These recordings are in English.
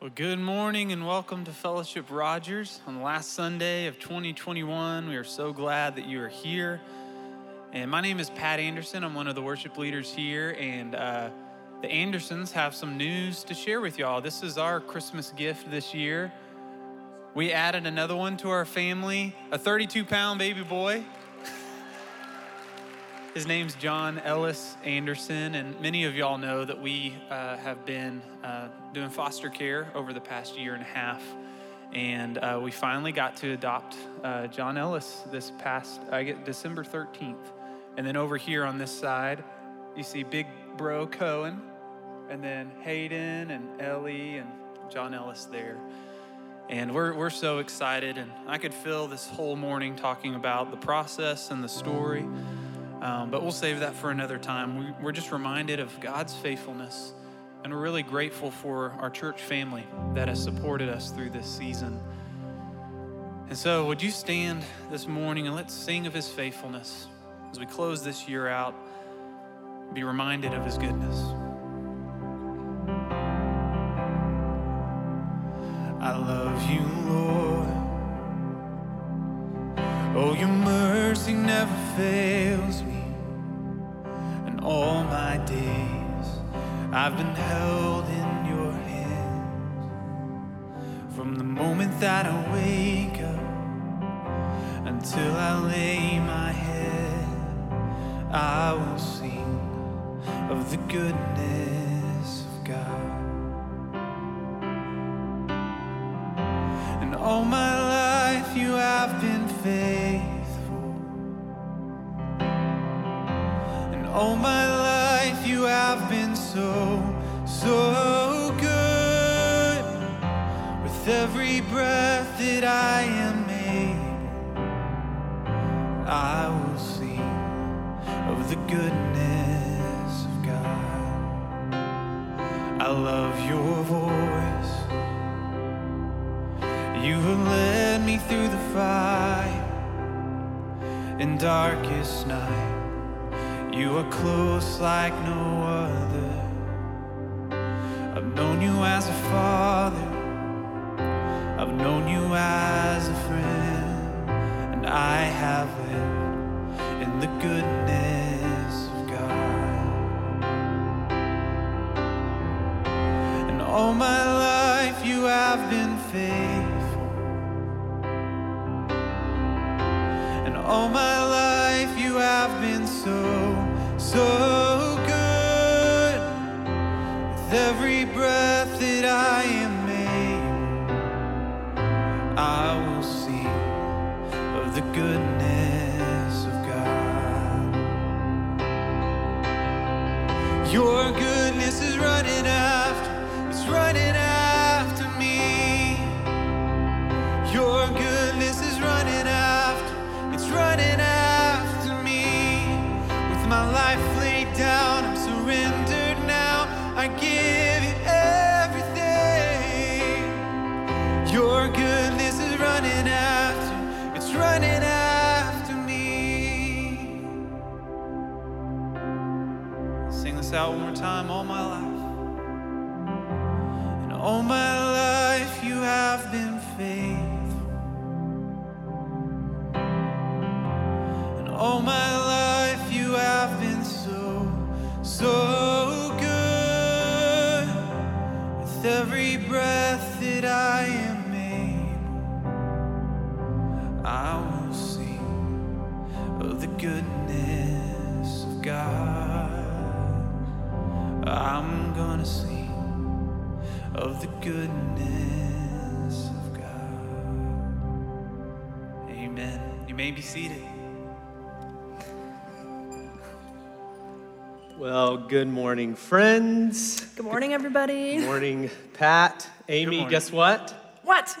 Well, good morning and welcome to Fellowship Rogers on the last Sunday of 2021. We are so glad that you are here. And my name is Pat Anderson. I'm one of the worship leaders here. And uh, the Andersons have some news to share with y'all. This is our Christmas gift this year. We added another one to our family a 32 pound baby boy. His name's John Ellis Anderson, and many of y'all know that we uh, have been uh, doing foster care over the past year and a half. And uh, we finally got to adopt uh, John Ellis this past I get December 13th. And then over here on this side, you see Big Bro Cohen, and then Hayden and Ellie and John Ellis there. And we're, we're so excited, and I could fill this whole morning talking about the process and the story. Um, but we'll save that for another time. We, we're just reminded of God's faithfulness, and we're really grateful for our church family that has supported us through this season. And so, would you stand this morning and let's sing of his faithfulness as we close this year out, be reminded of his goodness. I love you, Lord. Oh, your mercy never fails me. All my days I've been held in your hands. From the moment that I wake up until I lay my head, I will sing of the goodness of God. And all my life you have been faithful. And all my breath that I am able, I will sing of the goodness of God. I love your voice. You have led me through the fire in darkest night. You are close like no other. I've known you as a father. As a friend. And I have lived in the goodness of God. And all my goodness of God. I'm gonna sing of the goodness of God. Amen. You may be seated. Well, good morning, friends. Good morning, everybody. Good morning, Pat. Amy, morning. guess what? What?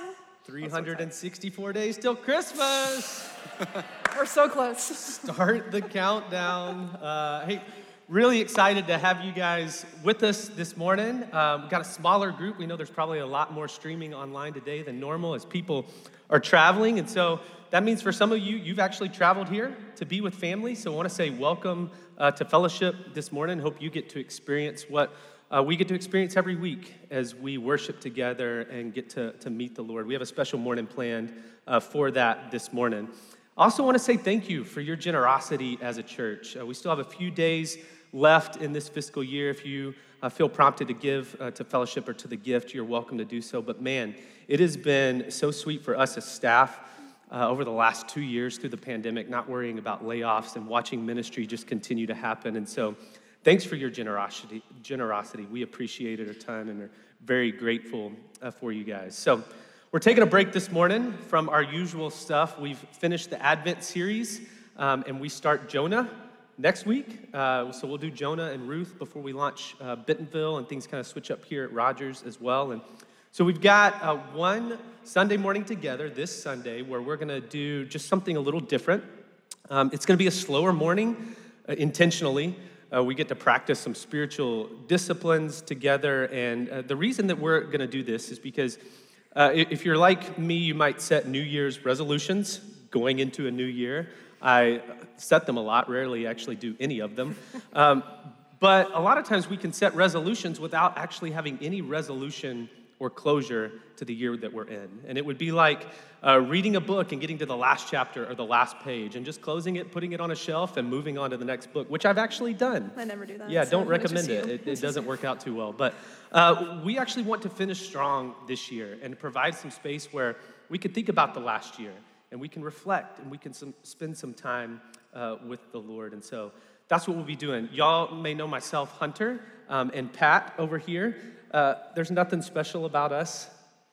364 days till Christmas. We're so close. Start the countdown. Uh, hey, really excited to have you guys with us this morning. Um, we've got a smaller group. We know there's probably a lot more streaming online today than normal as people are traveling. And so that means for some of you, you've actually traveled here to be with family. So I want to say welcome uh, to fellowship this morning. Hope you get to experience what uh, we get to experience every week as we worship together and get to, to meet the Lord. We have a special morning planned uh, for that this morning. I also want to say thank you for your generosity as a church. Uh, we still have a few days left in this fiscal year. If you uh, feel prompted to give uh, to fellowship or to the gift, you're welcome to do so. But man, it has been so sweet for us as staff uh, over the last two years through the pandemic, not worrying about layoffs and watching ministry just continue to happen. And so, thanks for your generosity. Generosity, we appreciate it a ton and are very grateful uh, for you guys. So, we're taking a break this morning from our usual stuff. We've finished the Advent series, um, and we start Jonah next week. Uh, so we'll do Jonah and Ruth before we launch uh, Bentonville, and things kind of switch up here at Rogers as well. And so we've got uh, one Sunday morning together this Sunday where we're going to do just something a little different. Um, it's going to be a slower morning uh, intentionally. Uh, we get to practice some spiritual disciplines together. And uh, the reason that we're going to do this is because if you're like me, you might set New Year's resolutions going into a new year. I set them a lot, rarely actually do any of them. Um, but a lot of times we can set resolutions without actually having any resolution or closure to the year that we're in. And it would be like uh, reading a book and getting to the last chapter or the last page and just closing it, putting it on a shelf, and moving on to the next book, which I've actually done. I never do that. Yeah, so don't recommend it. It, it doesn't work out too well. But uh, we actually want to finish strong this year and provide some space where we could think about the last year and we can reflect and we can some, spend some time uh, with the Lord. And so that's what we'll be doing. Y'all may know myself, Hunter, um, and Pat over here. Uh, there's nothing special about us,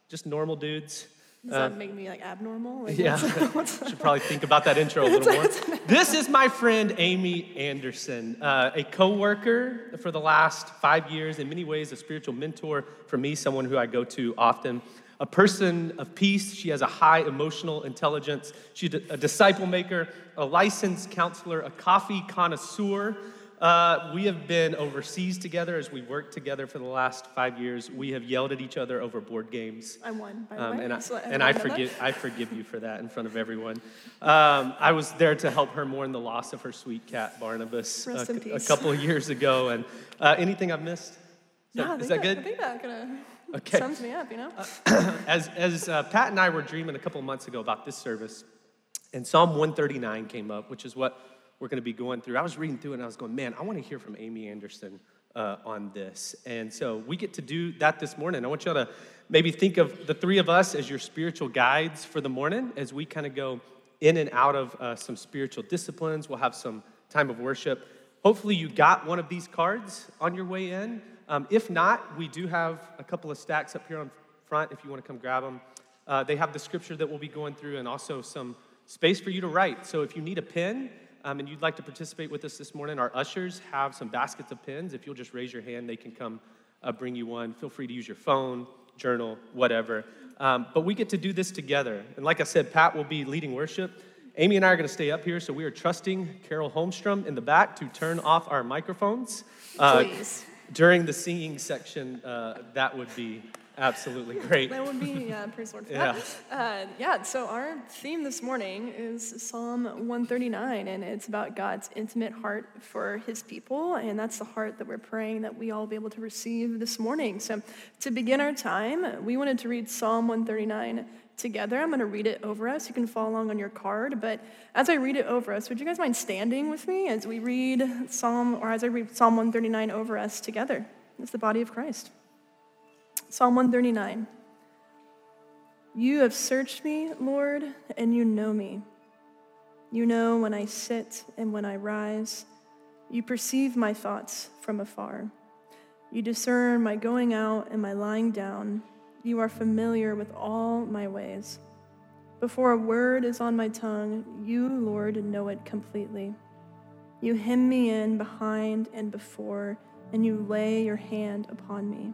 just normal dudes. Does that uh, make me like abnormal? Like, yeah, should probably think about that intro a little more. this is my friend Amy Anderson, uh, a coworker for the last five years. In many ways, a spiritual mentor for me, someone who I go to often a person of peace. She has a high emotional intelligence. She's a disciple maker, a licensed counselor, a coffee connoisseur. Uh, we have been overseas together as we worked together for the last five years. We have yelled at each other over board games. I won, by the um, way. And, I, so and I, forgive, I forgive you for that in front of everyone. Um, I was there to help her mourn the loss of her sweet cat, Barnabas, a, a, couple of years ago. And uh, anything I've missed? Is no, that, is that good? I think that kind of Okay. Sums me up, you know? as as uh, Pat and I were dreaming a couple months ago about this service, and Psalm 139 came up, which is what we're going to be going through. I was reading through and I was going, man, I want to hear from Amy Anderson uh, on this. And so we get to do that this morning. I want y'all to maybe think of the three of us as your spiritual guides for the morning as we kind of go in and out of uh, some spiritual disciplines. We'll have some time of worship. Hopefully, you got one of these cards on your way in. Um, if not, we do have a couple of stacks up here on front if you want to come grab them. Uh, they have the scripture that we'll be going through and also some space for you to write. So if you need a pen um, and you'd like to participate with us this morning, our ushers have some baskets of pens. If you'll just raise your hand, they can come uh, bring you one. Feel free to use your phone, journal, whatever. Um, but we get to do this together. And like I said, Pat will be leading worship. Amy and I are going to stay up here, so we are trusting Carol Holmstrom in the back to turn off our microphones. Uh, Please during the singing section, uh, that would be absolutely great. That would be, yeah, praise Lord for yeah. that. Uh, yeah, so our theme this morning is Psalm 139, and it's about God's intimate heart for his people, and that's the heart that we're praying that we all be able to receive this morning. So to begin our time, we wanted to read Psalm 139 together. I'm going to read it over us. You can follow along on your card. But as I read it over us, would you guys mind standing with me as we read Psalm, or as I read Psalm 139 over us together? It's the body of Christ. Psalm 139. You have searched me, Lord, and you know me. You know when I sit and when I rise. You perceive my thoughts from afar. You discern my going out and my lying down. You are familiar with all my ways. Before a word is on my tongue, you, Lord, know it completely. You hem me in behind and before, and you lay your hand upon me.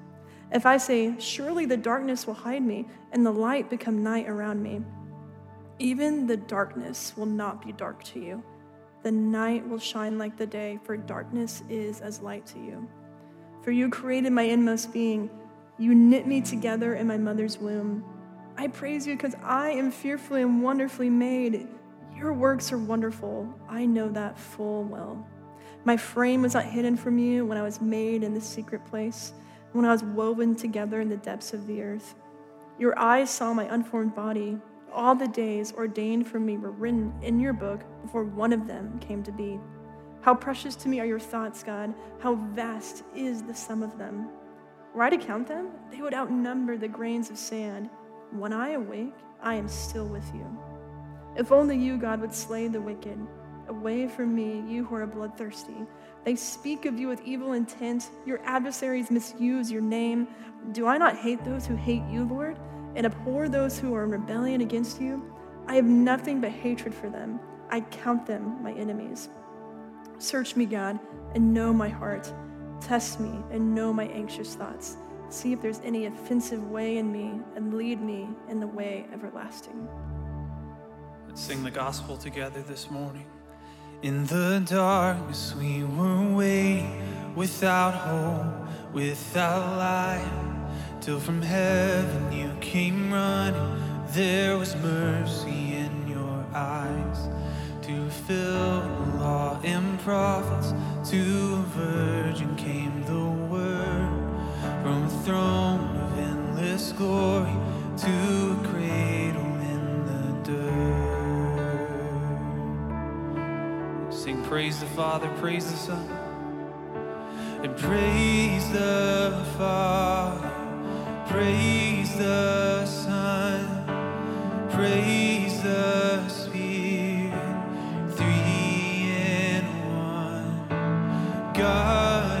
If I say, Surely the darkness will hide me, and the light become night around me, even the darkness will not be dark to you. The night will shine like the day, for darkness is as light to you. For you created my inmost being, you knit me together in my mother's womb. I praise you because I am fearfully and wonderfully made. Your works are wonderful. I know that full well. My frame was not hidden from you when I was made in the secret place when I was woven together in the depths of the earth. Your eyes saw my unformed body. All the days ordained for me were written in your book before one of them came to be. How precious to me are your thoughts, God. How vast is the sum of them. Were I to count them, they would outnumber the grains of sand. When I awake, I am still with you. If only you, God, would slay the wicked. Away from me, you who are bloodthirsty. They speak of you with evil intent. Your adversaries misuse your name. Do I not hate those who hate you, Lord, and abhor those who are in rebellion against you? I have nothing but hatred for them. I count them my enemies. Search me, God, and know my heart. Test me and know my anxious thoughts. See if there's any offensive way in me, and lead me in the way everlasting. Let's sing the gospel together this morning. In the darkness we were waiting without hope, without light, till from heaven you came running. There was mercy in your eyes to fill the law and prophets. To a virgin came the word from a throne of endless glory to a cradle praise the Father, praise the Son, and praise the Father, praise the Son, praise the Spirit, three in one. God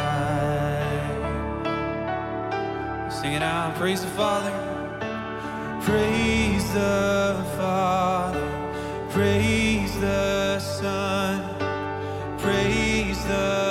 Sing it out, praise the Father, praise the Father, praise the Son, praise the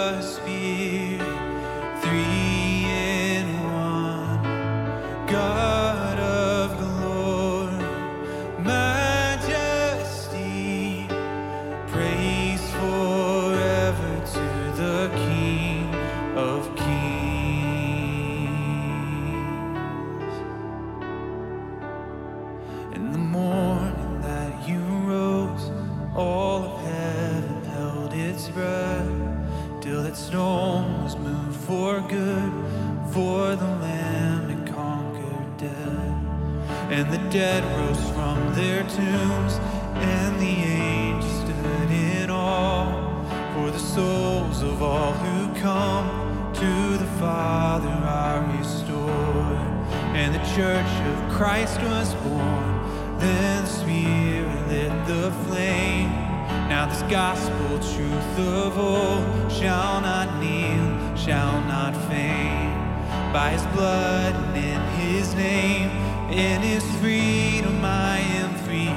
dead rose from their tombs, and the angels stood in awe for the souls of all who come to the Father are restored. And the church of Christ was born. Then the Spirit lit the flame. Now this gospel truth of old shall not kneel, shall not faint. By his blood and in his name, in his freedom I am free.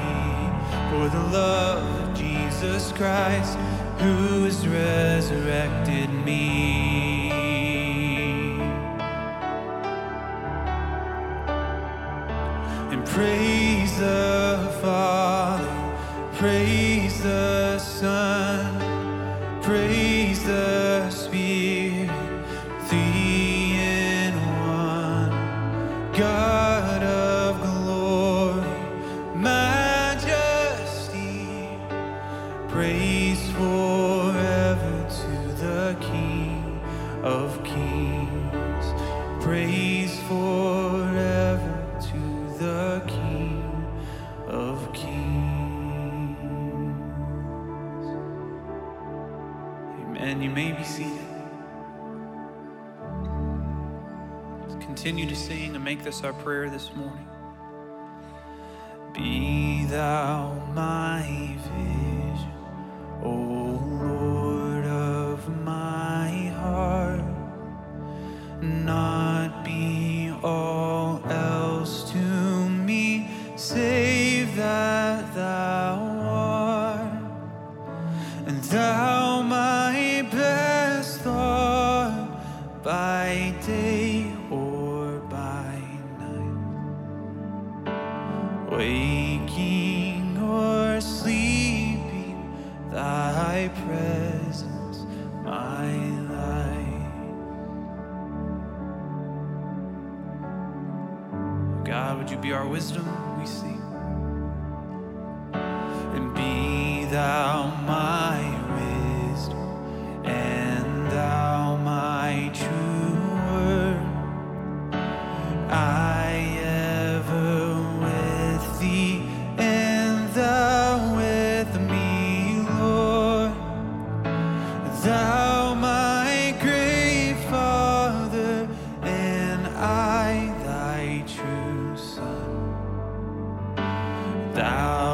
For the love of Jesus Christ, who has resurrected me. And praise our prayer this morning. Thou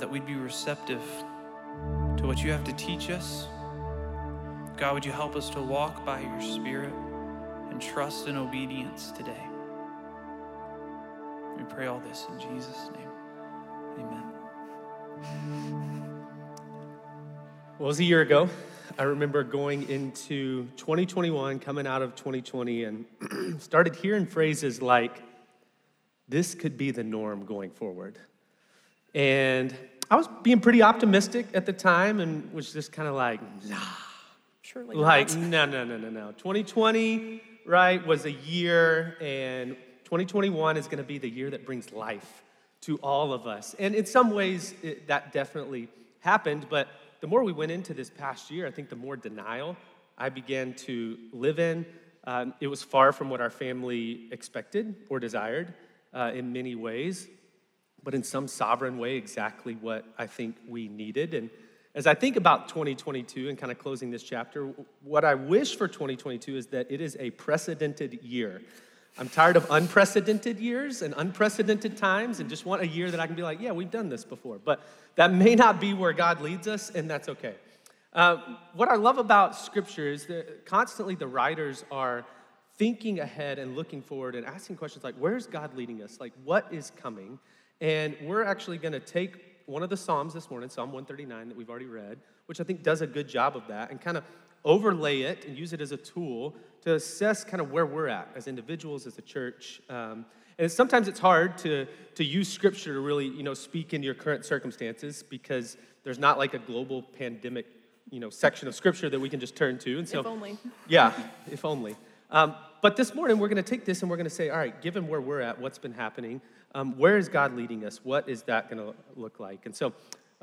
That we'd be receptive to what you have to teach us. God, would you help us to walk by your Spirit and trust in obedience today? We pray all this in Jesus' name. Amen. Well, it was a year ago. I remember going into 2021, coming out of 2020, and started hearing phrases like, this could be the norm going forward. And I was being pretty optimistic at the time and was just kind of like, nah. Surely Like, no, no, no, no, no. 2020, right, was a year, and 2021 is going to be the year that brings life to all of us. And in some ways, it, that definitely happened, but the more we went into this past year, I think the more denial I began to live in. Um, it was far from what our family expected or desired uh, in many ways, but in some sovereign way, exactly what I think we needed. And as I think about 2022 and kind of closing this chapter, what I wish for 2022 is that it is a precedented year. I'm tired of unprecedented years and unprecedented times and just want a year that I can be like, yeah, we've done this before. But that may not be where God leads us, and that's okay. Uh, what I love about Scripture is that constantly the writers are thinking ahead and looking forward and asking questions like, where's God leading us? Like, what is coming? And we're actually going to take one of the Psalms this morning, Psalm 139 that we've already read, which I think does a good job of that, and kind of overlay it and use it as a tool to assess kind of where we're at as individuals, as a church. Um, and sometimes it's hard to, to use scripture to really, you know, speak in your current circumstances because there's not like a global pandemic, you know, section of scripture that we can just turn to. And so, if only. Yeah, if only. Um, but this morning we're going to take this and we're going to say, all right, given where we're at, what's been happening, um, where is God leading us? What is that going to look like? And so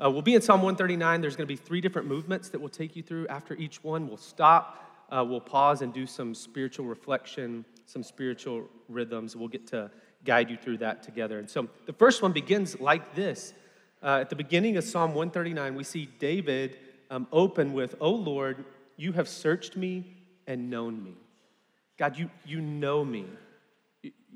uh, we'll be in Psalm 139. There's going to be three different movements that we'll take you through. After each one, we'll stop, uh, we'll pause and do some spiritual reflection, some spiritual rhythms. We'll get to guide you through that together. And so the first one begins like this. Uh, at the beginning of Psalm 139, we see David um, open with, "O Lord, you have searched me and known me. God, you, you know me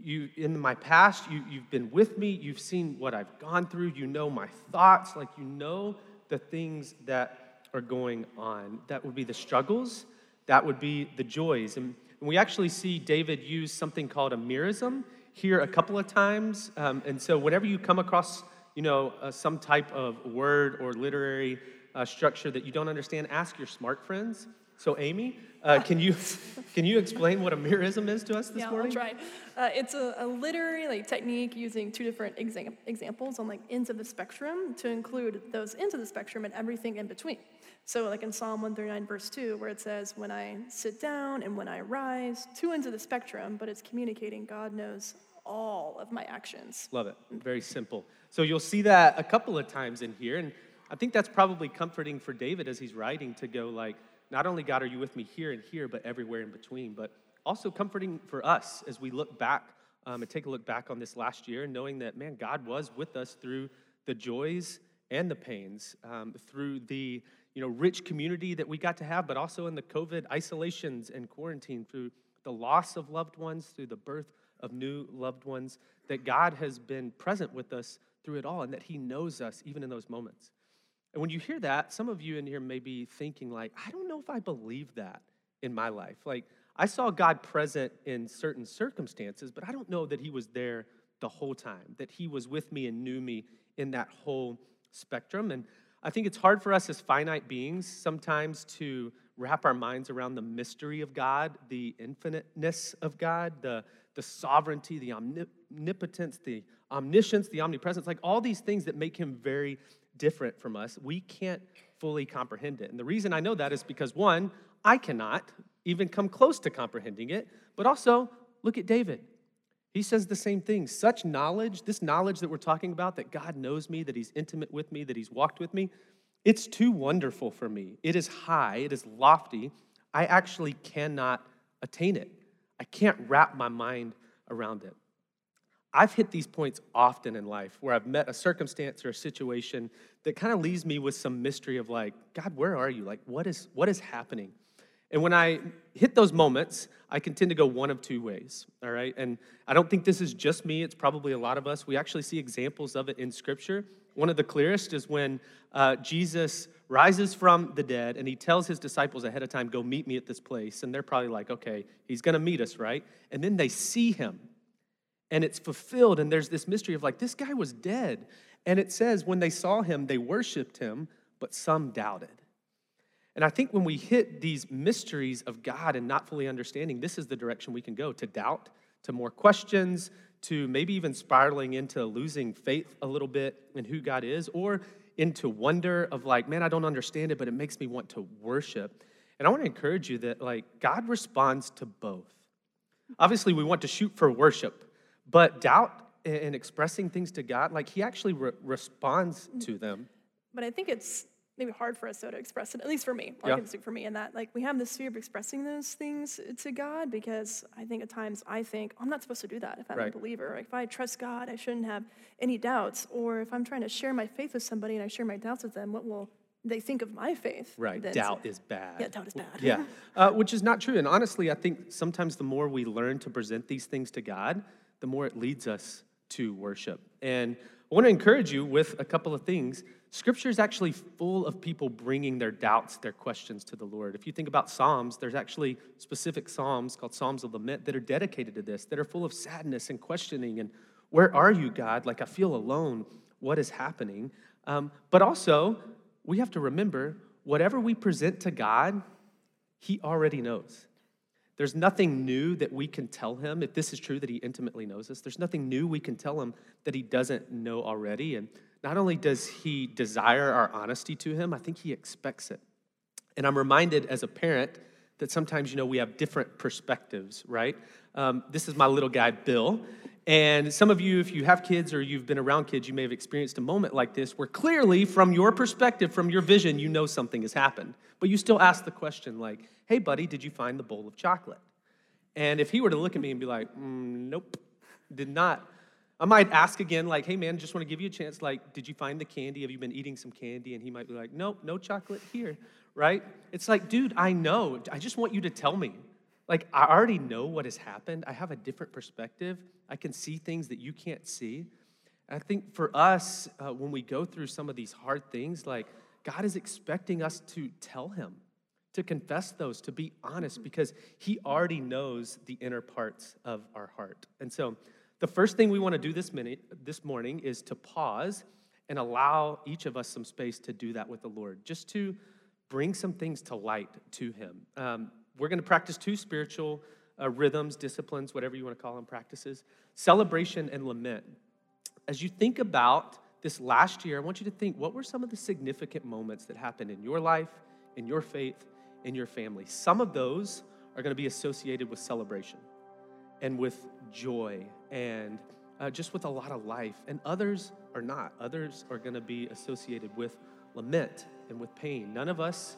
you in my past you, you've been with me. You've seen what i've gone through. You know my thoughts. Like you know the things that are going on. That would be the struggles. That would be the joys. And, and we actually see david use something called a merism here a couple of times. Um, and so whenever you come across you know uh, some type of word or literary uh, structure that you don't understand ask your smart friends so, Amy, uh, can you can you explain what a merism is to us this yeah, morning? Yeah, I'll try. Uh, it's a, a, literary like technique using two different exam- examples on like ends of the spectrum to include those ends of the spectrum and everything in between. So, like in Psalm 139, verse 2, where it says, When I sit down and when I rise, two ends of the spectrum, but it's communicating God knows all of my actions. Love it. Very simple. So, you'll see that a couple of times in here. And I think that's probably comforting for David as he's writing to go, like, not only, God, are you with me here and here, but everywhere in between, but also comforting for us as we look back um, and take a look back on this last year, knowing that, man, God was with us through the joys and the pains, um, through the you know, rich community that we got to have, but also in the COVID isolations and quarantine, through the loss of loved ones, through the birth of new loved ones, that God has been present with us through it all and that He knows us even in those moments. And when you hear that, some of you in here may be thinking, like, I don't know if I believe that in my life. Like, I saw God present in certain circumstances, but I don't know that He was there the whole time, that He was with me and knew me in that whole spectrum. And I think it's hard for us as finite beings sometimes to wrap our minds around the mystery of God, the infiniteness of God, the, the sovereignty, the omnipotence, the omniscience, the omnipresence, like all these things that make Him very different from us, we can't fully comprehend it. And the reason I know that is because, one, I cannot even come close to comprehending it, but also look at David. He says the same thing. Such knowledge, this knowledge that we're talking about, that God knows me, that He's intimate with me, that He's walked with me, it's too wonderful for me. It is high, it is lofty. I actually cannot attain it. I can't wrap my mind around it. I've hit these points often in life where I've met a circumstance or a situation that kind of leaves me with some mystery of like, God, where are you? Like, what is what is happening? And when I hit those moments, I can tend to go one of two ways, all right? And I don't think this is just me, it's probably a lot of us. We actually see examples of it in Scripture. One of the clearest is when uh, Jesus rises from the dead and he tells his disciples ahead of time, Go meet me at this place. And they're probably like, Okay, he's gonna meet us, right? And then they see him and it's fulfilled. And there's this mystery of like, this guy was dead. And it says, when they saw him, they worshiped him, but some doubted. And I think when we hit these mysteries of God and not fully understanding, this is the direction we can go to doubt, to more questions, to maybe even spiraling into losing faith a little bit in who God is, or into wonder of like, man, I don't understand it, but it makes me want to worship. And I want to encourage you that like God responds to both. Obviously, we want to shoot for worship. But doubt and expressing things to God, like he actually re- responds to them. But I think it's maybe hard for us though to express it, at least for me. I can speak for me in that. Like we have this fear of expressing those things to God because I think at times I think I'm not supposed to do that if I'm Right. a believer. Like, if I trust God, I shouldn't have any doubts. Or if I'm trying to share my faith with somebody and I share my doubts with them, what will they think of my faith? Right. Doubt is bad. Yeah, doubt is bad. Yeah. Uh, which is not true. And honestly, I think sometimes the more we learn to present these things to God, the more it leads us to worship. And I want to encourage you with a couple of things. Scripture is actually full of people bringing their doubts, their questions to the Lord. If you think about Psalms, there's actually specific Psalms called Psalms of Lament that are dedicated to this, that are full of sadness and questioning and where are you, God? Like, I feel alone. What is happening? Um, but also, we have to remember whatever we present to God, He already knows. There's nothing new that we can tell Him. If this is true that He intimately knows us, there's nothing new we can tell Him that He doesn't know already. And not only does He desire our honesty to Him, I think He expects it. And I'm reminded as a parent that sometimes, you know, we have different perspectives, right? Um, this is my little guy, Bill. And some of you, if you have kids or you've been around kids, you may have experienced a moment like this where clearly, from your perspective, from your vision, you know something has happened. But you still ask the question, like, hey, buddy, did you find the bowl of chocolate? And if he were to look at me and be like, mm, nope, did not, I might ask again, like, hey, man, just want to give you a chance. Like, did you find the candy? Have you been eating some candy? And he might be like, nope, no chocolate here, right? It's like, dude, I know. I just want you to tell me. Like, I already know what has happened. I have a different perspective. I can see things that you can't see. I think for us, uh, when we go through some of these hard things, like, God is expecting us to tell him, to confess those, to be honest, because he already knows the inner parts of our heart. And so, the first thing we want to do this minute, this morning, is to pause and allow each of us some space to do that with the Lord, just to bring some things to light to Him. Um, we're going to practice two spiritual uh, rhythms, disciplines, whatever you want to call them, practices celebration and lament. As you think about this last year, I want you to think what were some of the significant moments that happened in your life, in your faith, in your family? Some of those are going to be associated with celebration and with joy and uh, just with a lot of life, and others are not. Others are going to be associated with lament and with pain. None of us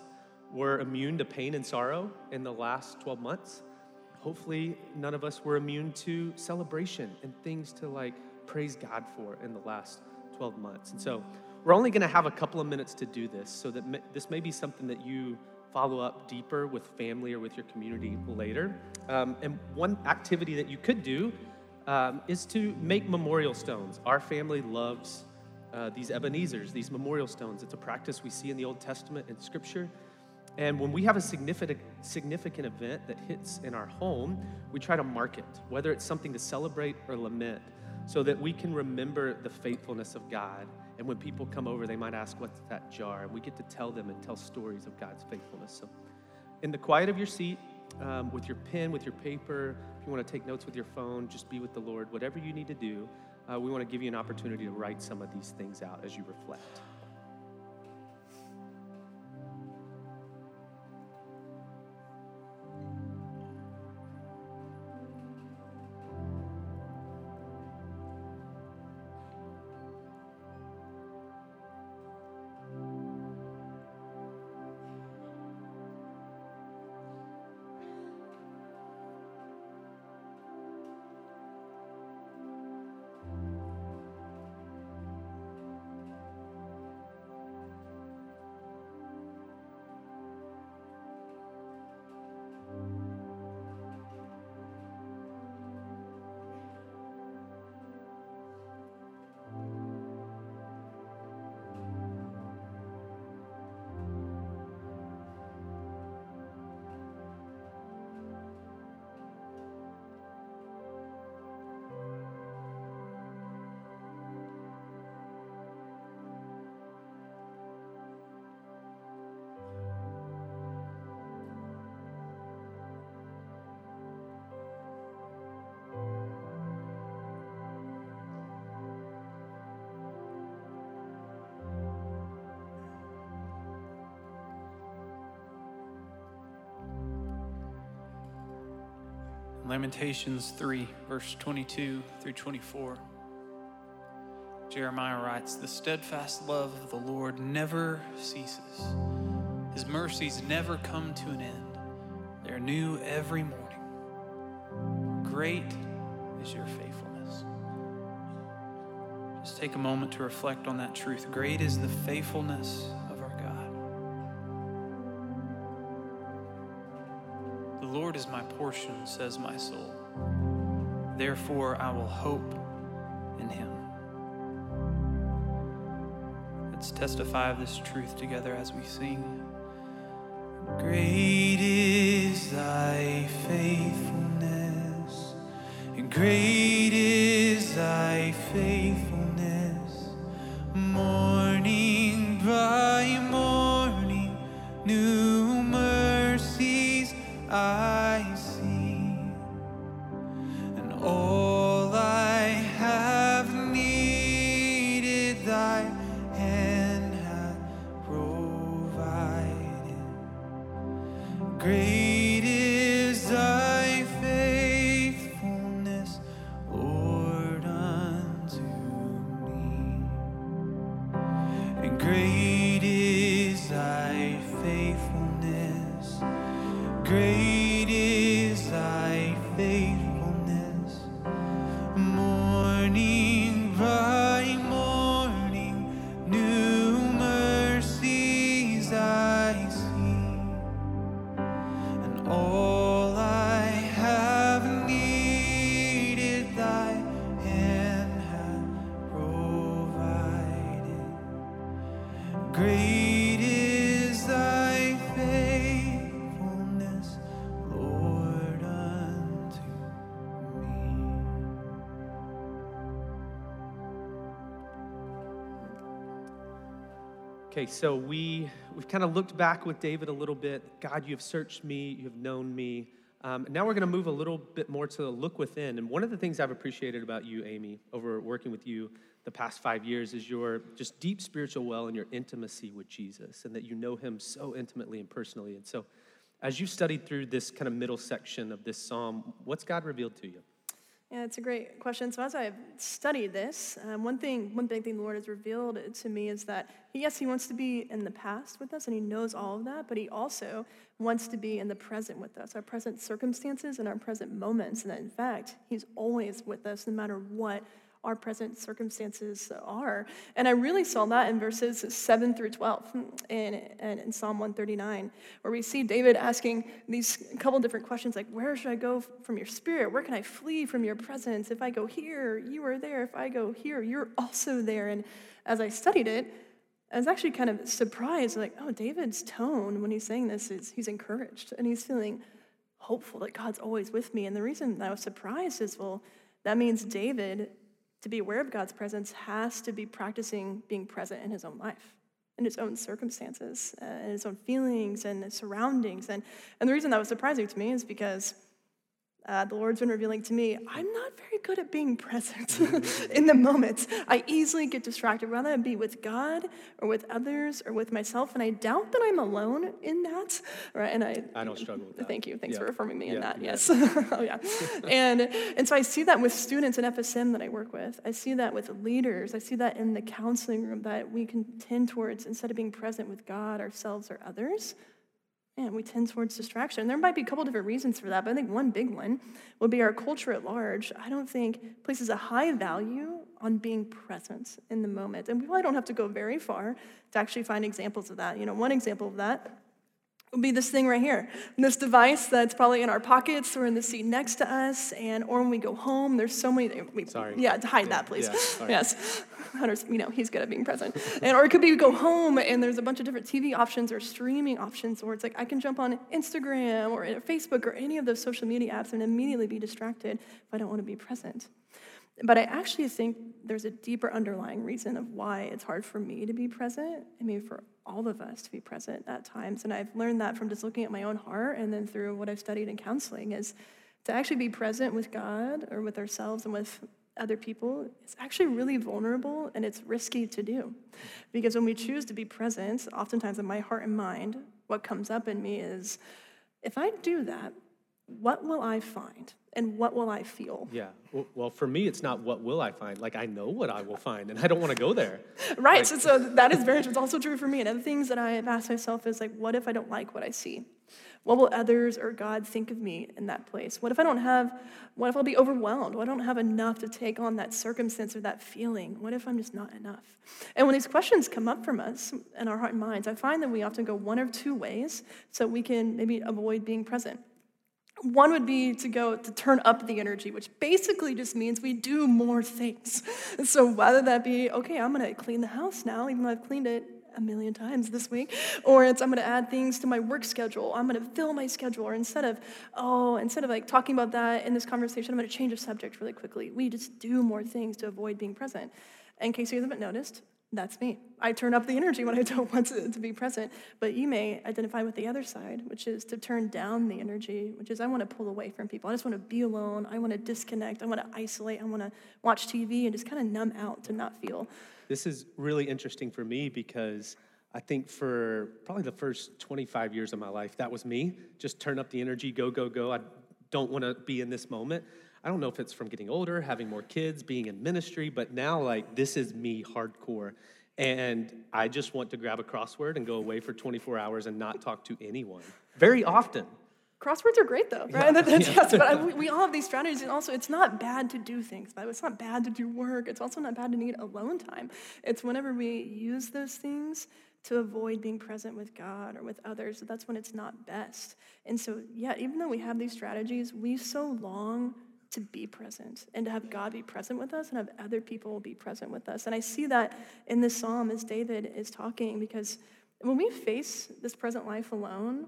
were immune to pain and sorrow in the last 12 months. Hopefully, none of us were immune to celebration and things to like praise God for in the last 12 months. And so, we're only going to have a couple of minutes to do this, so that this may be something that you follow up deeper with family or with your community later. Um, and one activity that you could do um, is to make memorial stones. Our family loves uh, these Ebenezers, these memorial stones. It's a practice we see in the Old Testament and Scripture. And when we have a significant, significant event that hits in our home, we try to mark it, whether it's something to celebrate or lament, so that we can remember the faithfulness of God. And when people come over, they might ask, What's that jar? And we get to tell them and tell stories of God's faithfulness. So, in the quiet of your seat, um, with your pen, with your paper, if you want to take notes with your phone, just be with the Lord. Whatever you need to do, uh, we want to give you an opportunity to write some of these things out as you reflect. Lamentations 3, verse 22 through 24. Jeremiah writes, The steadfast love of the Lord never ceases. His mercies never come to an end. They are new every morning. Great is your faithfulness. Just take a moment to reflect on that truth. Great is the faithfulness portion, says my soul. Therefore, I will hope in him. Let's testify of this truth together as we sing. Great is thy faithfulness, so we we've kind of looked back with David a little bit. God, you have searched me, you have known me. Um, now we're going to move a little bit more to look within. And one of the things I've appreciated about you, Amy, over working with you the past five years, is your just deep spiritual well and your intimacy with Jesus, and that you know Him so intimately and personally. And so, as you studied through this kind of middle section of this psalm, what's God revealed to you? Yeah, it's a great question. So as I've studied this, um, one thing, one big thing the Lord has revealed to me is that yes, He wants to be in the past with us, and He knows all of that, but He also wants to be in the present with us, our present circumstances and our present moments, and that in fact He's always with us, no matter what our present circumstances are. And I really saw that in verses 7 through 12 in, in, in Psalm 139, where we see David asking these couple different questions like, Where should I go from your spirit? Where can I flee from your presence? If I go here, you are there. If I go here, you're also there. And as I studied it, I was actually kind of surprised, like, oh, David's tone when he's saying this is he's encouraged and he's feeling hopeful that God's always with me. And the reason I was surprised is, well, that means David to be aware of God's presence has to be practicing being present in his own life, in his own circumstances, uh, in his own feelings and surroundings. And, and the reason that was surprising to me is because uh, the Lord's been revealing to me, I'm not very good at being present in the moments. I easily get distracted, whether it be with God or with others or with myself, and I doubt that I'm alone in that. Right? And I, I don't struggle with that. Thank you. Thanks Yeah. for affirming me in that. yeah. Yes. oh yeah. And and so I see that with students in FSM that I work with. I see that with leaders. I see that in the counseling room that we can tend towards instead of being present with God, ourselves, or others. And we tend towards distraction. There might be a couple different reasons for that, but I think one big one would be our culture at large. I don't think places a high value on being present in the moment. And we probably don't have to go very far to actually find examples of that. You know, one example of that would be this thing right here. This device that's probably in our pockets or in the seat next to us, and or when we go home, there's so many. We, Sorry. Yeah, hide that, please. yeah. Yes. Hunter's, you know, he's good at being present. And or it could be we go home and there's a bunch of different TV options or streaming options where it's like I can jump on Instagram or Facebook or any of those social media apps and immediately be distracted if I don't want to be present. But I actually think there's a deeper underlying reason of why it's hard for me to be present, I mean, for all of us to be present at times. And I've learned that from just looking at my own heart and then through what I've studied in counseling is to actually be present with God or with ourselves and with other people is actually really vulnerable and it's risky to do. Because when we choose to be present, oftentimes in my heart and mind, what comes up in me is if I do that, what will I find and what will I feel? Yeah. Well, for me, it's not what will I find. Like, I know what I will find, and I don't want to go there. Right. Like- so, so that is very true. It's also true for me. And other things that I have asked myself is like, what if I don't like what I see? What will others or God think of me in that place? What if I don't have, what if I'll be overwhelmed? What if I don't have enough to take on that circumstance or that feeling? What if I'm just not enough? And when these questions come up from us in our heart and minds, I find that we often go one of two ways so we can maybe avoid being present. One would be to go to turn up the energy, which basically just means we do more things. So whether that be, okay, I'm gonna clean the house now, even though I've cleaned it a million times this week, or it's I'm gonna add things to my work schedule, I'm gonna fill my schedule, or instead of, oh, instead of like talking about that in this conversation, I'm gonna change the subject really quickly. We just do more things to avoid being present. In case you haven't noticed, that's me. I turn up the energy when I don't want to, to be present. But you may identify with the other side, which is to turn down the energy, which is I want to pull away from people. I just want to be alone. I want to disconnect. I want to isolate. I want to watch TV and just kind of numb out to not feel. This is really interesting for me because I think for probably the first 25 years of my life, that was me. Just turn up the energy, go, go, go. I don't want to be in this moment. I don't know if it's from getting older, having more kids, being in ministry, but now, like, this is me hardcore. And I just want to grab a crossword and go away for 24 hours and not talk to anyone. Very often. Crosswords are great though, right? That- that's- yes, but I, we- we all have these strategies, and also it's not bad to do things. But it's not bad to do work. It's also not bad to need alone time. It's whenever we use those things to avoid being present with God or with others. That's when it's not best. And so, yeah, even though we have these strategies, we so long to be present and to have God be present with us and have other people be present with us. And I see that in this psalm as David is talking because when we face this present life alone,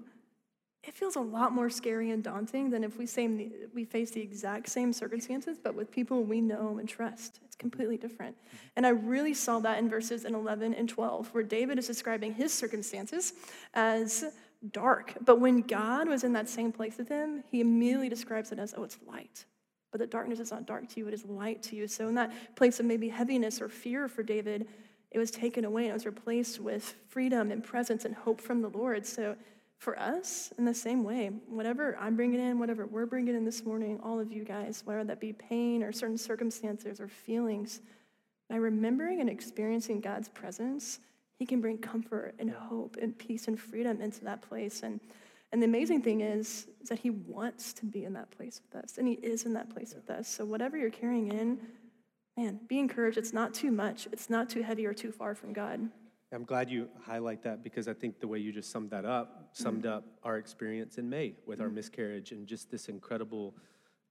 it feels a lot more scary and daunting than if we, same, we face the exact same circumstances, but with people we know and trust. It's completely different. And I really saw that in verses in 11 and 12, where David is describing his circumstances as dark. But when God was in that same place with him, he immediately describes it as, oh, it's light. But the darkness is not dark to you, it is light to you. So in that place of maybe heaviness or fear for David, it was taken away and it was replaced with freedom and presence and hope from the Lord. So for us, in the same way, whatever I'm bringing in, whatever we're bringing in this morning, all of you guys, whether that be pain or certain circumstances or feelings, by remembering and experiencing God's presence, He can bring comfort and hope and peace and freedom into that place. And, and the amazing thing is, is that He wants to be in that place with us, and He is in that place with us. So whatever you're carrying in, man, be encouraged. It's not too much, it's not too heavy or too far from God. I'm glad you highlight that because I think the way you just summed that up summed mm-hmm. up our experience in May with our mm-hmm. miscarriage and just this incredible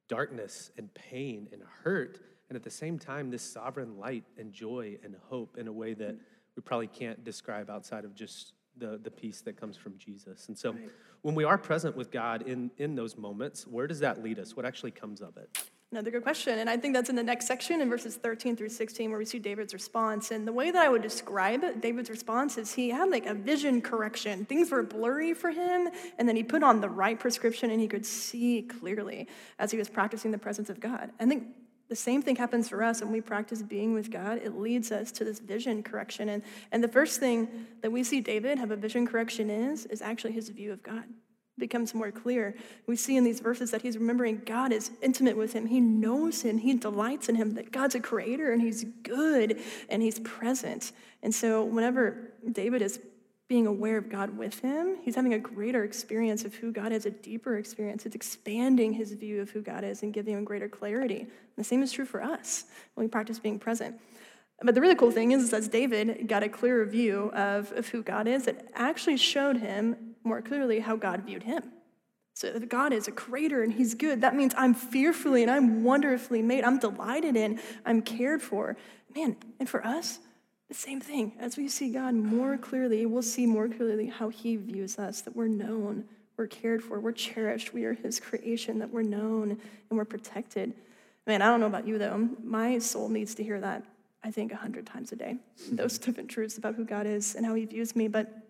darkness and pain and hurt. And at the same time, this sovereign light and joy and hope in a way that mm-hmm. we probably can't describe outside of just the, the peace that comes from Jesus. And so when we are present with God in, in those moments, where does that lead us? What actually comes of it? Another good question. And I think that's in the next section in verses 13 through 16 where we see David's response. And the way that I would describe David's response is he had like a vision correction. Things were blurry for him, and then he put on the right prescription and he could see clearly as he was practicing the presence of God. I think the same thing happens for us when we practice being with God. It leads us to this vision correction. And, and the first thing that we see David have a vision correction is, is actually his view of God becomes more clear. We see in these verses that he's remembering God is intimate with him. He knows him. He delights in him, that God's a creator and he's good and he's present. And so, whenever David is being aware of God with him, he's having a greater experience of who God is, a deeper experience. It's expanding his view of who God is and giving him greater clarity. And the same is true for us when we practice being present. But the really cool thing is, is as David got a clearer view of, of who God is, it actually showed him more clearly how God viewed him. So if God is a creator and he's good, that means I'm fearfully and I'm wonderfully made. I'm delighted in, I'm cared for. Man, and for us, the same thing. As we see God more clearly, we'll see more clearly how he views us, that we're known, we're cared for, we're cherished, we are his creation, that we're known and we're protected. Man, I don't know about you though. My soul needs to hear that, I think, a hundred times a day. Mm-hmm. Those different truths about who God is and how he views me. But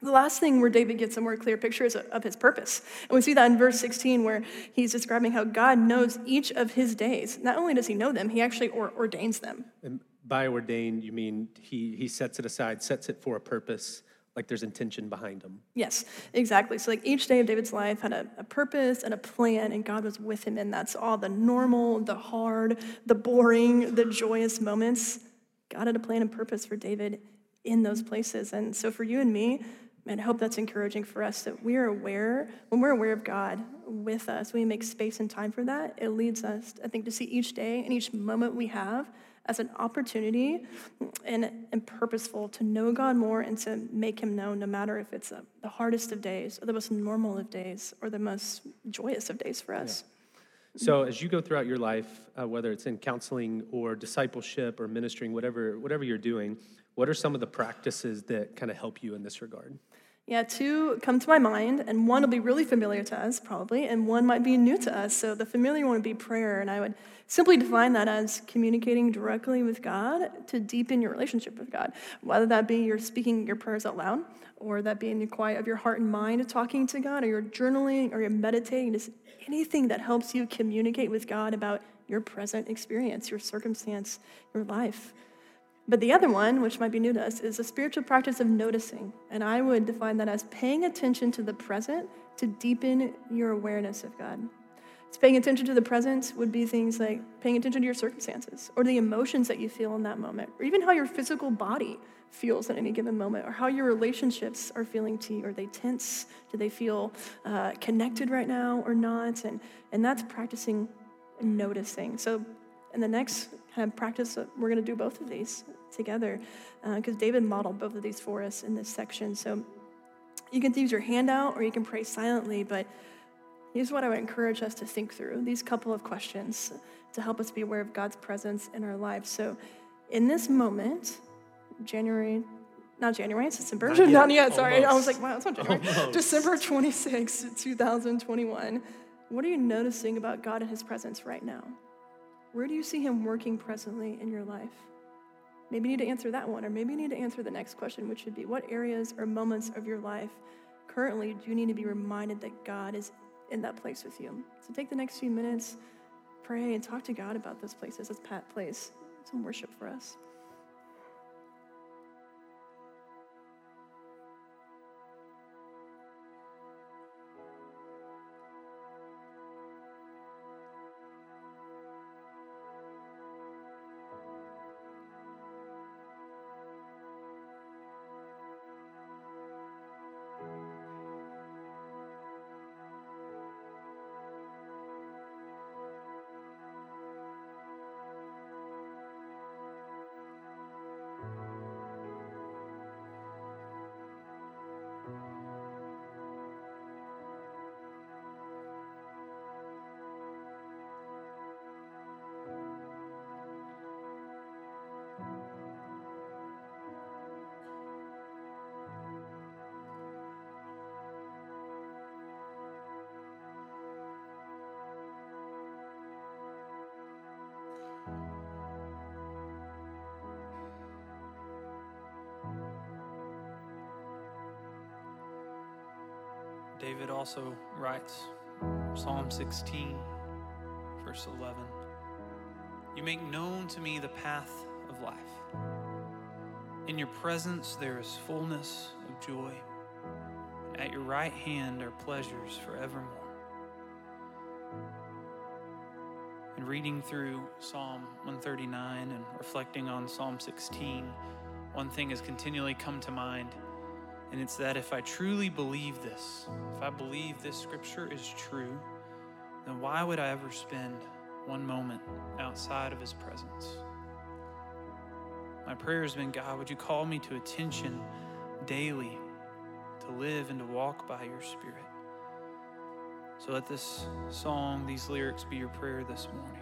the last thing where David gets a more clear picture is of his purpose. And we see that in verse 16, where he's describing how God knows each of his days. Not only does he know them, he actually or- ordains them. And by ordained, you mean he, he sets it aside, sets it for a purpose, like there's intention behind him. Yes, exactly. So, like each day of David's life had a, a, purpose and a plan, and God was with him. And that's all the normal, the hard, the boring, the joyous moments. God had a plan and purpose for David in those places. And so, for you and me, and I hope that's encouraging for us that we are aware, when we're aware of God with us, we make space and time for that. It leads us, I think, to see each day and each moment we have as an opportunity and, and purposeful to know God more and to make him known, no matter if it's a, the hardest of days or the most normal of days or the most joyous of days for us. Yeah. So as you go throughout your life, uh, whether it's in counseling or discipleship or ministering, whatever, whatever you're doing, what are some of the practices that kind of help you in this regard? Yeah, two come to my mind, and one will be really familiar to us, probably, and one might be new to us. So the familiar one would be prayer, and I would simply define that as communicating directly with God to deepen your relationship with God. Whether that be you're speaking your prayers out loud, or that be in the quiet of your heart and mind talking to God, or you're journaling, or you're meditating, just anything that helps you communicate with God about your present experience, your circumstance, your life. But the other one, which might be new to us, is a spiritual practice of noticing. And I would define that as paying attention to the present to deepen your awareness of God. Paying attention to the present would be things like paying attention to your circumstances or the emotions that you feel in that moment, or even how your physical body feels at any given moment, or how your relationships are feeling to you. Are they tense? Do they feel uh, connected right now or not? And, and that's practicing noticing. So in the next kind of practice, we're going to do both of these together because uh, David modeled both of these for us in this section. So you can use your hand out or you can pray silently, but here's what I would encourage us to think through these couple of questions to help us be aware of God's presence in our lives. So in this moment, January, not January, it's December. Not yet, not yet sorry. I was like, wow, it's not January. Almost. December 26, 2021. What are you noticing about God and his presence right now? Where do you see him working presently in your life? Maybe you need to answer that one, or maybe you need to answer the next question, which would be what areas or moments of your life currently do you need to be reminded that God is in that place with you? So take the next few minutes, pray, and talk to God about those places That's Pat place. some worship for us. David also writes, Psalm 16, verse 11 You make known to me the path of life. In your presence there is fullness of joy. At your right hand are pleasures forevermore. And reading through Psalm 139 and reflecting on Psalm 16, one thing has continually come to mind and it's that if I truly believe this, if I believe this scripture is true, then why would I ever spend one moment outside of his presence? My prayer has been God, would you call me to attention daily to live and to walk by your Spirit? So let this song, these lyrics be your prayer this morning.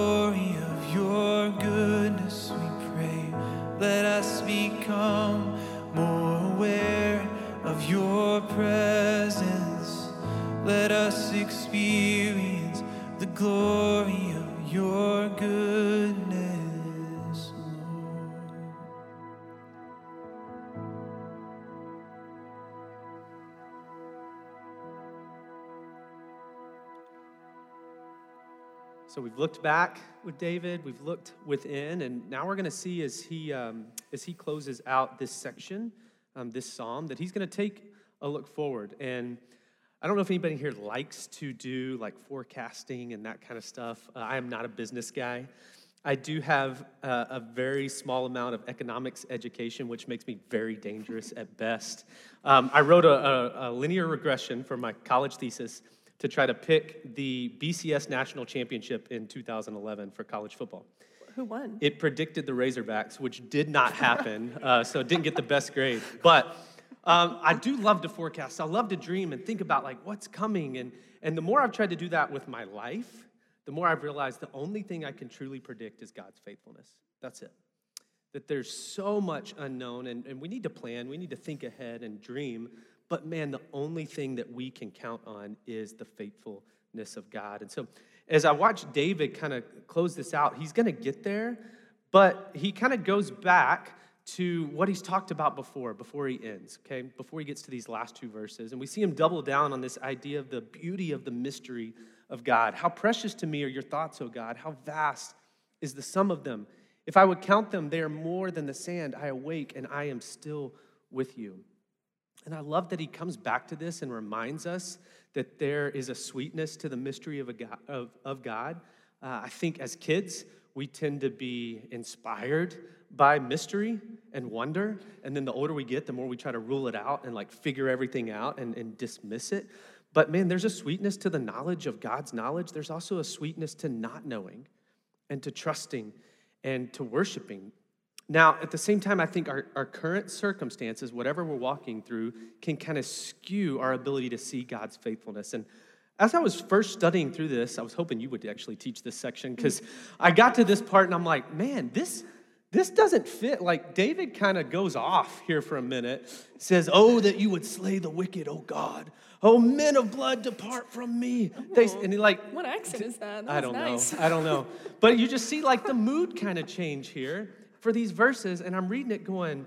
looked back with David, we've looked within, and now we're going to see as he um, as he closes out this section, um, this psalm, that he's going to take a look forward. And I don't know if anybody here likes to do like forecasting and that kind of stuff. Uh, I am not a business guy. I do have uh, a very small amount of economics education, which makes me very dangerous at best. Um, I wrote a, a, a linear regression for my college thesis to try to pick the BCS national championship in 2011 for college football. Who won? It predicted the Razorbacks, which did not happen, uh, so it didn't get the best grade. But um, I do love to forecast. I love to dream and think about like what's coming. And, and the more I've tried to do that with my life, the more I've realized the only thing I can truly predict is God's faithfulness. That's it. That there's so much unknown, and, and we need to plan, we need to think ahead and dream. But man, the only thing that we can count on is the faithfulness of God. And so as I watch David kind of close this out, he's going to get there, but he kind of goes back to what he's talked about before, before he ends, okay? Before he gets to these last two verses. And we see him double down on this idea of the beauty of the mystery of God. How precious to me are your thoughts, O God. How vast is the sum of them. If I would count them, they are more than the sand. I awake and I am still with you. And I love that he comes back to this and reminds us that there is a sweetness to the mystery of, God, of, of God. Uh, I think as kids, we tend to be inspired by mystery and wonder. And then the older we get, the more we try to rule it out and like figure everything out and, and dismiss it. But man, there's a sweetness to the knowledge of God's knowledge. There's also a sweetness to not knowing and to trusting and to worshiping. Now, at the same time, I think our, our current circumstances, whatever we're walking through, can kind of skew our ability to see God's faithfulness. And as I was first studying through this, I was hoping you would actually teach this section because I got to this part and I'm like, man, this this doesn't fit. Like David kind of goes off here for a minute, says, "Oh, that you would slay the wicked, oh God." Oh, men of blood, depart from me. They, and he like, What accent is that? That I don't nice. know. I don't know. But you just see like the mood kind of change here for these verses, and I'm reading it going,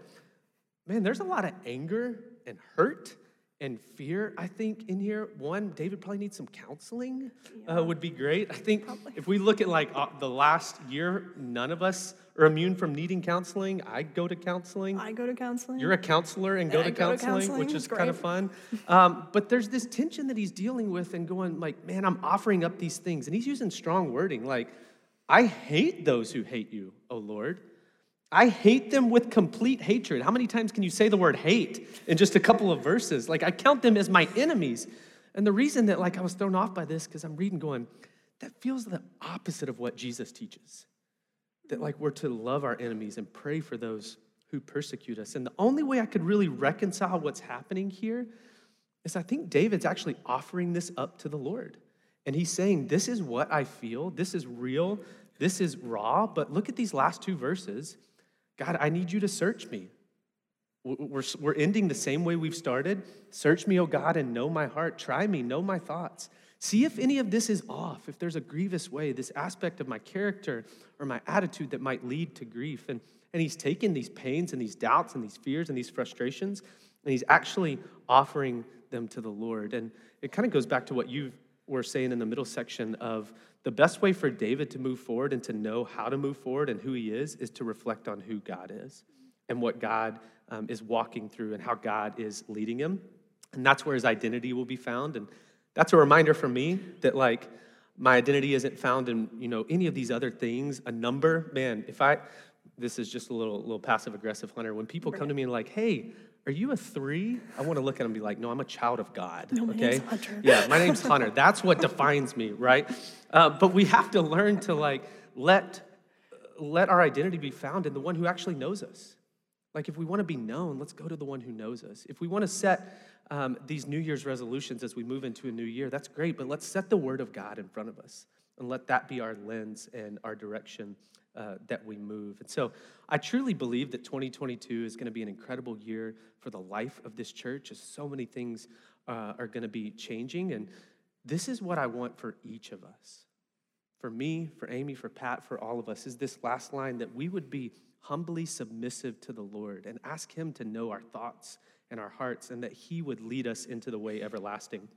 man, there's a lot of anger and hurt and fear, I think, in here. One, David probably needs some counseling, uh, would be great. I think if we look at like uh, the last year, none of us are immune from needing counseling. I go to counseling. I go to counseling. You're a counselor and go, I to, go to counseling, counseling, which is kind of fun. Um, but there's this tension that he's dealing with and going like, man, I'm offering up these things. And he's using strong wording like, I hate those who hate you, O Lord. I hate them with complete hatred. How many times can you say the word hate in just a couple of verses? Like I count them as my enemies. And the reason that like I was thrown off by this because I'm reading going, that feels the opposite of what Jesus teaches. That like we're to love our enemies and pray for those who persecute us. And the only way I could really reconcile what's happening here is I think David's actually offering this up to the Lord. And he's saying, This is what I feel. This is real. This is raw. But look at these last two verses. God, I need you to search me. We're, we're ending the same way we've started. Search me, O God, and know my heart. Try me, know my thoughts. See if any of this is off, if there's a grievous way, this aspect of my character or my attitude that might lead to grief. And, and he's taken these pains and these doubts and these fears and these frustrations, and he's actually offering them to the Lord. And it kind of goes back to what you were saying in the middle section of the best way for David to move forward and to know how to move forward and who he is is to reflect on who God is and what God um, is walking through and how God is leading him. And that's where his identity will be found. And that's a reminder for me that, like, my identity isn't found in you know any of these other things a number man if i this is just a little little passive aggressive hunter when people come to me and like hey are you a three? I want to look at him and be like no i'm a child of god no, my okay? Name's hunter. yeah my name's hunter. That's what defines me right? Uh, but we have to learn to like let let our identity be found in the one who actually knows us. Like if we want to be known let's go to the one who knows us. If we want to set um, these New Year's resolutions as we move into a new year, that's great, but let's set the Word of God in front of us and let that be our lens and our direction uh, that we move. And so I truly believe that 2022 is going to be an incredible year for the life of this church, as so many things uh, are going to be changing. And this is what I want for each of us. For me, for Amy, for Pat, for all of us, is this last line that we would be humbly submissive to the Lord and ask Him to know our thoughts and our hearts, and that He would lead us into the way everlasting.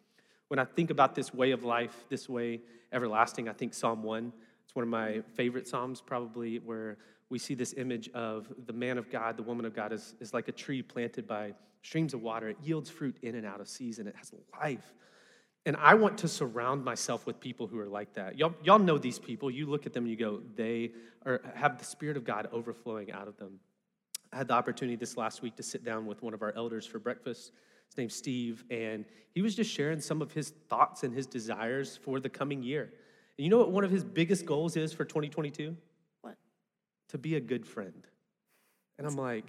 When I think about this way of life, this way everlasting, I think Psalm 1. One of my favorite Psalms, probably, where we see this image of the man of God, the woman of God, is, is like a tree planted by streams of water. It yields fruit in and out of season, it has life. And I want to surround myself with people who are like that. Y'all, y'all know these people. You look at them and you go, they are, have the Spirit of God overflowing out of them. I had the opportunity this last week to sit down with one of our elders for breakfast. His name's Steve, and he was just sharing some of his thoughts and his desires for the coming year. And you know what one of his biggest goals is for 2022? What? To be a good friend. And I'm like,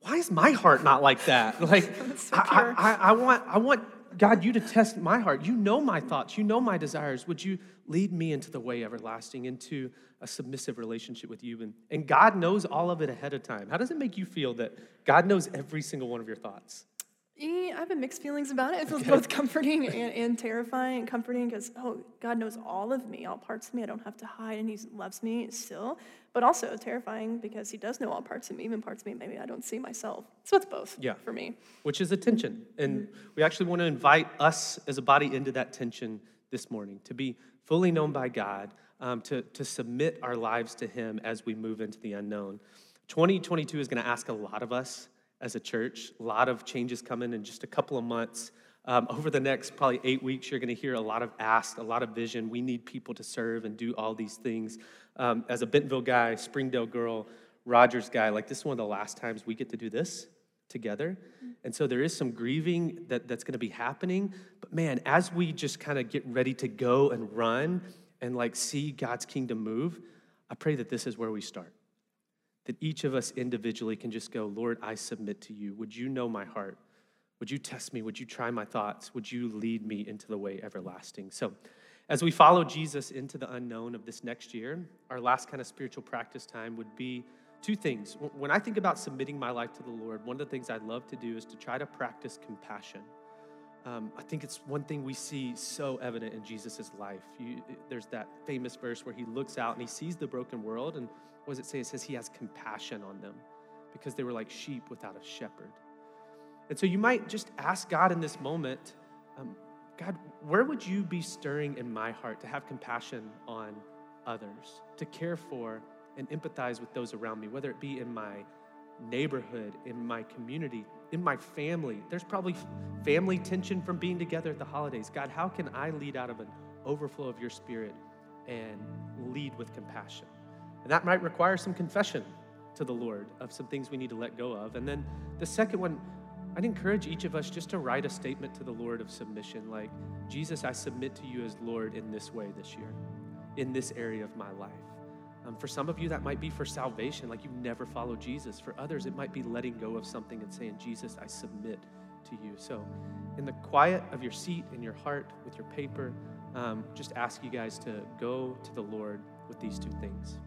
why is my heart not like that? Like, so I, I, I, want, I want God, you to test my heart. You know my thoughts. You know my desires. Would you lead me into the way everlasting, into a submissive relationship with you? And, and God knows all of it ahead of time. How does it make you feel that God knows every single one of your thoughts? I have a mixed feelings about it. It feels okay. both comforting and, and terrifying. Comforting because, oh, God knows all of me, all parts of me. I don't have to hide, and He loves me still. But also terrifying because He does know all parts of me, even parts of me maybe I don't see myself. So it's both yeah. for me. Which is a tension. And mm-hmm. we actually want to invite us as a body into that tension this morning to be fully known by God, um, to, to submit our lives to Him as we move into the unknown. 2022 is going to ask a lot of us as a church. A lot of changes coming in just a couple of months. Um, over the next probably eight weeks, you're going to hear a lot of ask, a lot of vision. We need people to serve and do all these things. Um, as a Bentonville guy, Springdale girl, Rogers guy, like this is one of the last times we get to do this together. And so there is some grieving that, that's going to be happening. But man, as we just kind of get ready to go and run and like see God's kingdom move, I pray that this is where we start that each of us individually can just go, Lord, I submit to you. Would you know my heart? Would you test me? Would you try my thoughts? Would you lead me into the way everlasting? So, as we follow Jesus into the unknown of this next year, our last kind of spiritual practice time would be two things. When I think about submitting my life to the Lord, one of the things I'd love to do is to try to practice compassion. Um, I think it's one thing we see so evident in Jesus' life. You, there's that famous verse where he looks out and he sees the broken world, and what does it say? It says he has compassion on them because they were like sheep without a shepherd. And so you might just ask God in this moment, um, God, where would you be stirring in my heart to have compassion on others, to care for and empathize with those around me, whether it be in my neighborhood, in my community, in my family. There's probably family tension from being together at the holidays. God, how can I lead out of an overflow of your spirit and lead with compassion? And that might require some confession to the Lord of some things we need to let go of. And then the second one, I'd encourage each of us just to write a statement to the Lord of submission like, Jesus, I submit to you as Lord in this way this year, in this area of my life. Um, for some of you, that might be for salvation, like you've never followed Jesus. For others, it might be letting go of something and saying, Jesus, I submit to you. So, in the quiet of your seat, in your heart, with your paper, um, just ask you guys to go to the Lord with these two things.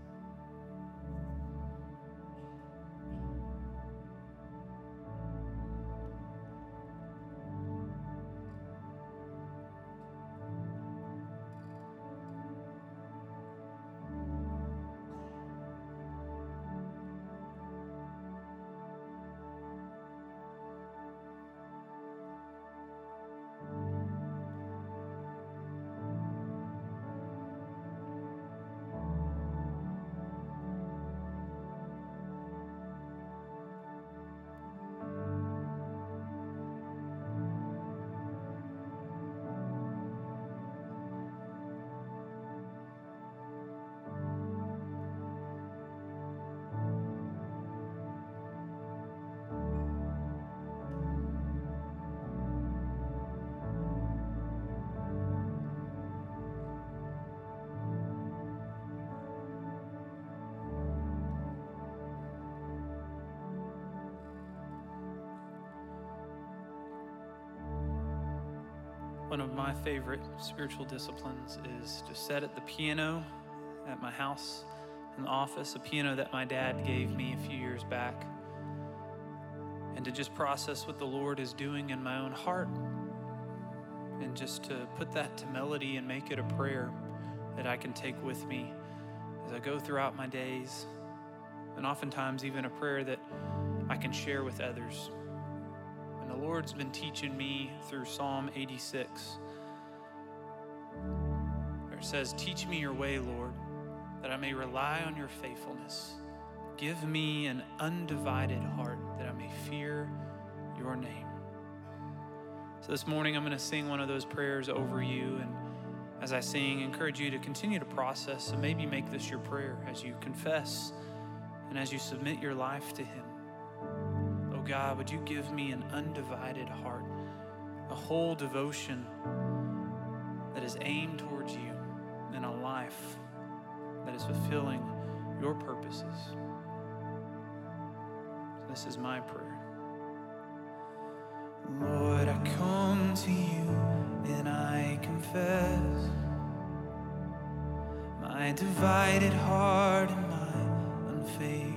One of my favorite spiritual disciplines is to sit at the piano at my house in the office, a piano that my dad gave me a few years back, and to just process what the Lord is doing in my own heart, and just to put that to melody and make it a prayer that I can take with me as I go throughout my days, and oftentimes even a prayer that I can share with others. Lord's been teaching me through Psalm 86. Where it says, Teach me your way, Lord, that I may rely on your faithfulness. Give me an undivided heart that I may fear your name. So this morning, I'm going to sing one of those prayers over you. And as I sing, encourage you to continue to process and maybe make this your prayer as you confess and as you submit your life to Him. God, would you give me an undivided heart, a whole devotion that is aimed towards you and a life that is fulfilling your purposes. This is my prayer. Lord, I come to you and I confess my divided heart and my unfaithfulness.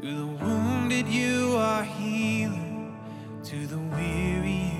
To the wounded, you are healing, to the weary,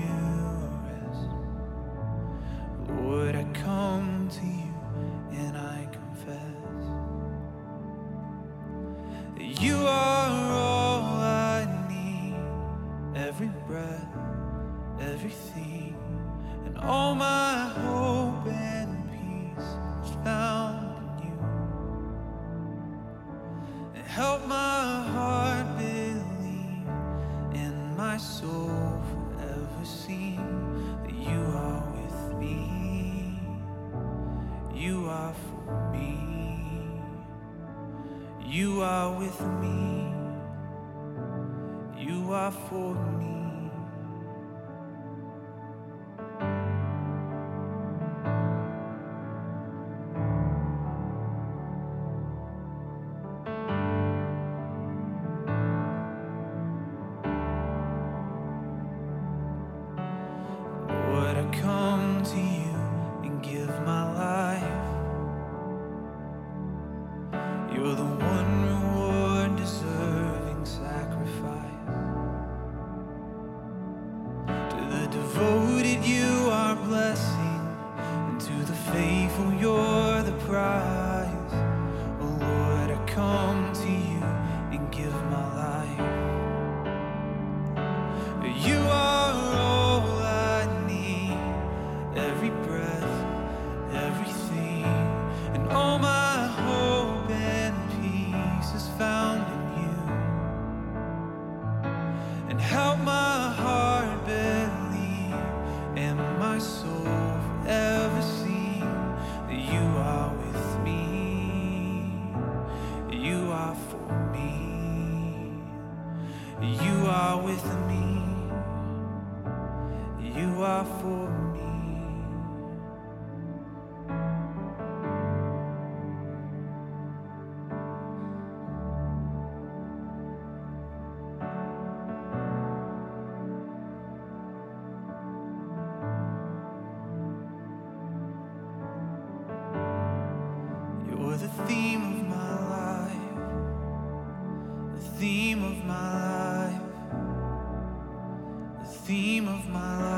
for the theme of my life, the theme of my life. The theme of my life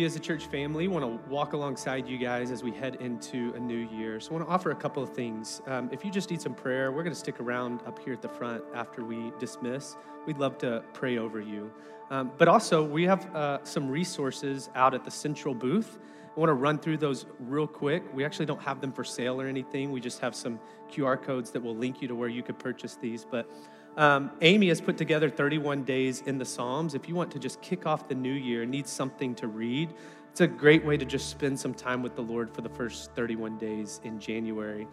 We as a church family want to walk alongside you guys as we head into a new year. So I want to offer a couple of things. Um, if you just need some prayer, we're going to stick around up here at the front after we dismiss. We'd love to pray over you. Um, but also, we have uh, some resources out at the central booth. I want to run through those real quick. We actually don't have them for sale or anything. We just have some QR codes that will link you to where you could purchase these. But um, Amy has put together 31 days in the Psalms. If you want to just kick off the new year, and need something to read, it's a great way to just spend some time with the Lord for the first 31 days in January.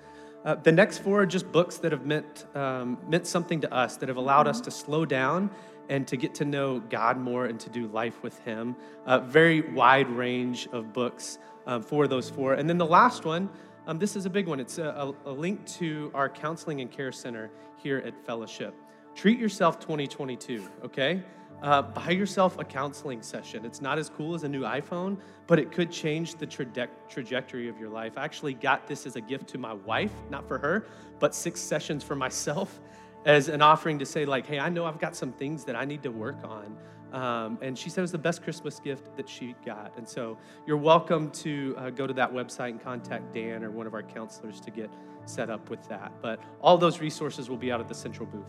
Uh, the next four are just books that have meant, um, meant something to us, that have allowed us to slow down and to get to know God more and to do life with Him. A very wide range of books um, for those four. And then the last one, um, this is a big one. It's a, a link to our counseling and care center here at Fellowship. Treat yourself 2022, okay? Uh, buy yourself a counseling session. It's not as cool as a new iPhone, but it could change the traje- trajectory of your life. I actually got this as a gift to my wife, not for her, but six sessions for myself as an offering to say, like, hey, I know I've got some things that I need to work on. Um, and she said it was the best Christmas gift that she got. And so you're welcome to uh, go to that website and contact Dan or one of our counselors to get set up with that. But all those resources will be out at the central booth.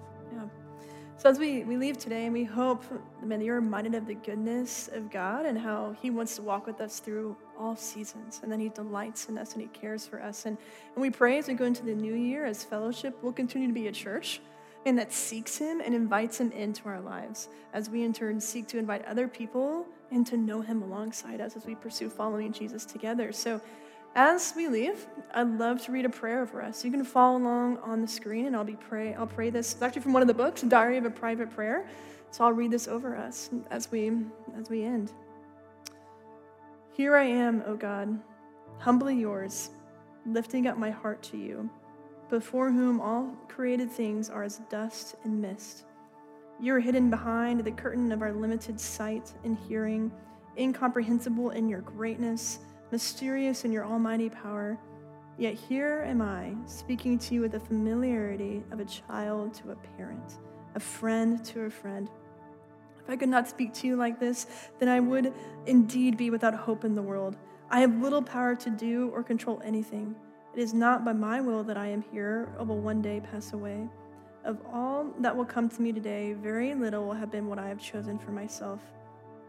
So as we, we leave today, and we hope man, that you're reminded of the goodness of God and how He wants to walk with us through all seasons, and that He delights in us and He cares for us. And, and we pray as we go into the new year as fellowship, we'll continue to be a church and that seeks Him and invites Him into our lives as we in turn seek to invite other people and to know Him alongside us as we pursue following Jesus together. So as we leave, I'd love to read a prayer over us. You can follow along on the screen, and I'll be pray. I'll pray this. It's actually from one of the books, Diary of a Private Prayer. So I'll read this over us as we as we end. Here I am, O God, humbly yours, lifting up my heart to you, before whom all created things are as dust and mist. You are hidden behind the curtain of our limited sight and hearing, incomprehensible in your greatness mysterious in your almighty power. Yet here am I, speaking to you with the familiarity of a child to a parent, a friend to a friend. If I could not speak to you like this, then I would indeed be without hope in the world. I have little power to do or control anything. It is not by my will that I am here or will one day pass away. Of all that will come to me today, very little will have been what I have chosen for myself.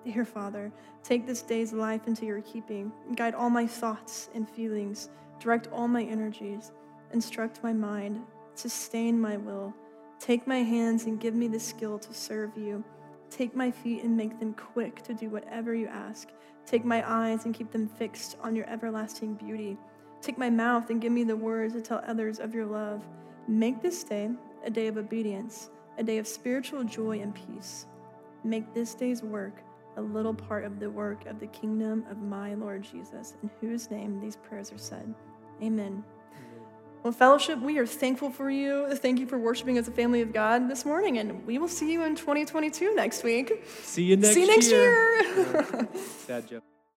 Dear Father, take this day's life into your keeping. Guide all my thoughts and feelings. Direct all my energies. Instruct my mind. Sustain my will. Take my hands and give me the skill to serve you. Take my feet and make them quick to do whatever you ask. Take my eyes and keep them fixed on your everlasting beauty. Take my mouth and give me the words to tell others of your love. Make this day a day of obedience, a day of spiritual joy and peace. Make this day's work a little part of the work of the kingdom of my Lord Jesus, in whose name these prayers are said. Amen. Well, fellowship, we are thankful for you. Thank you for worshiping as a family of God this morning, and we will see you in 2022 next week. See you next see you next year. year. Sad joke.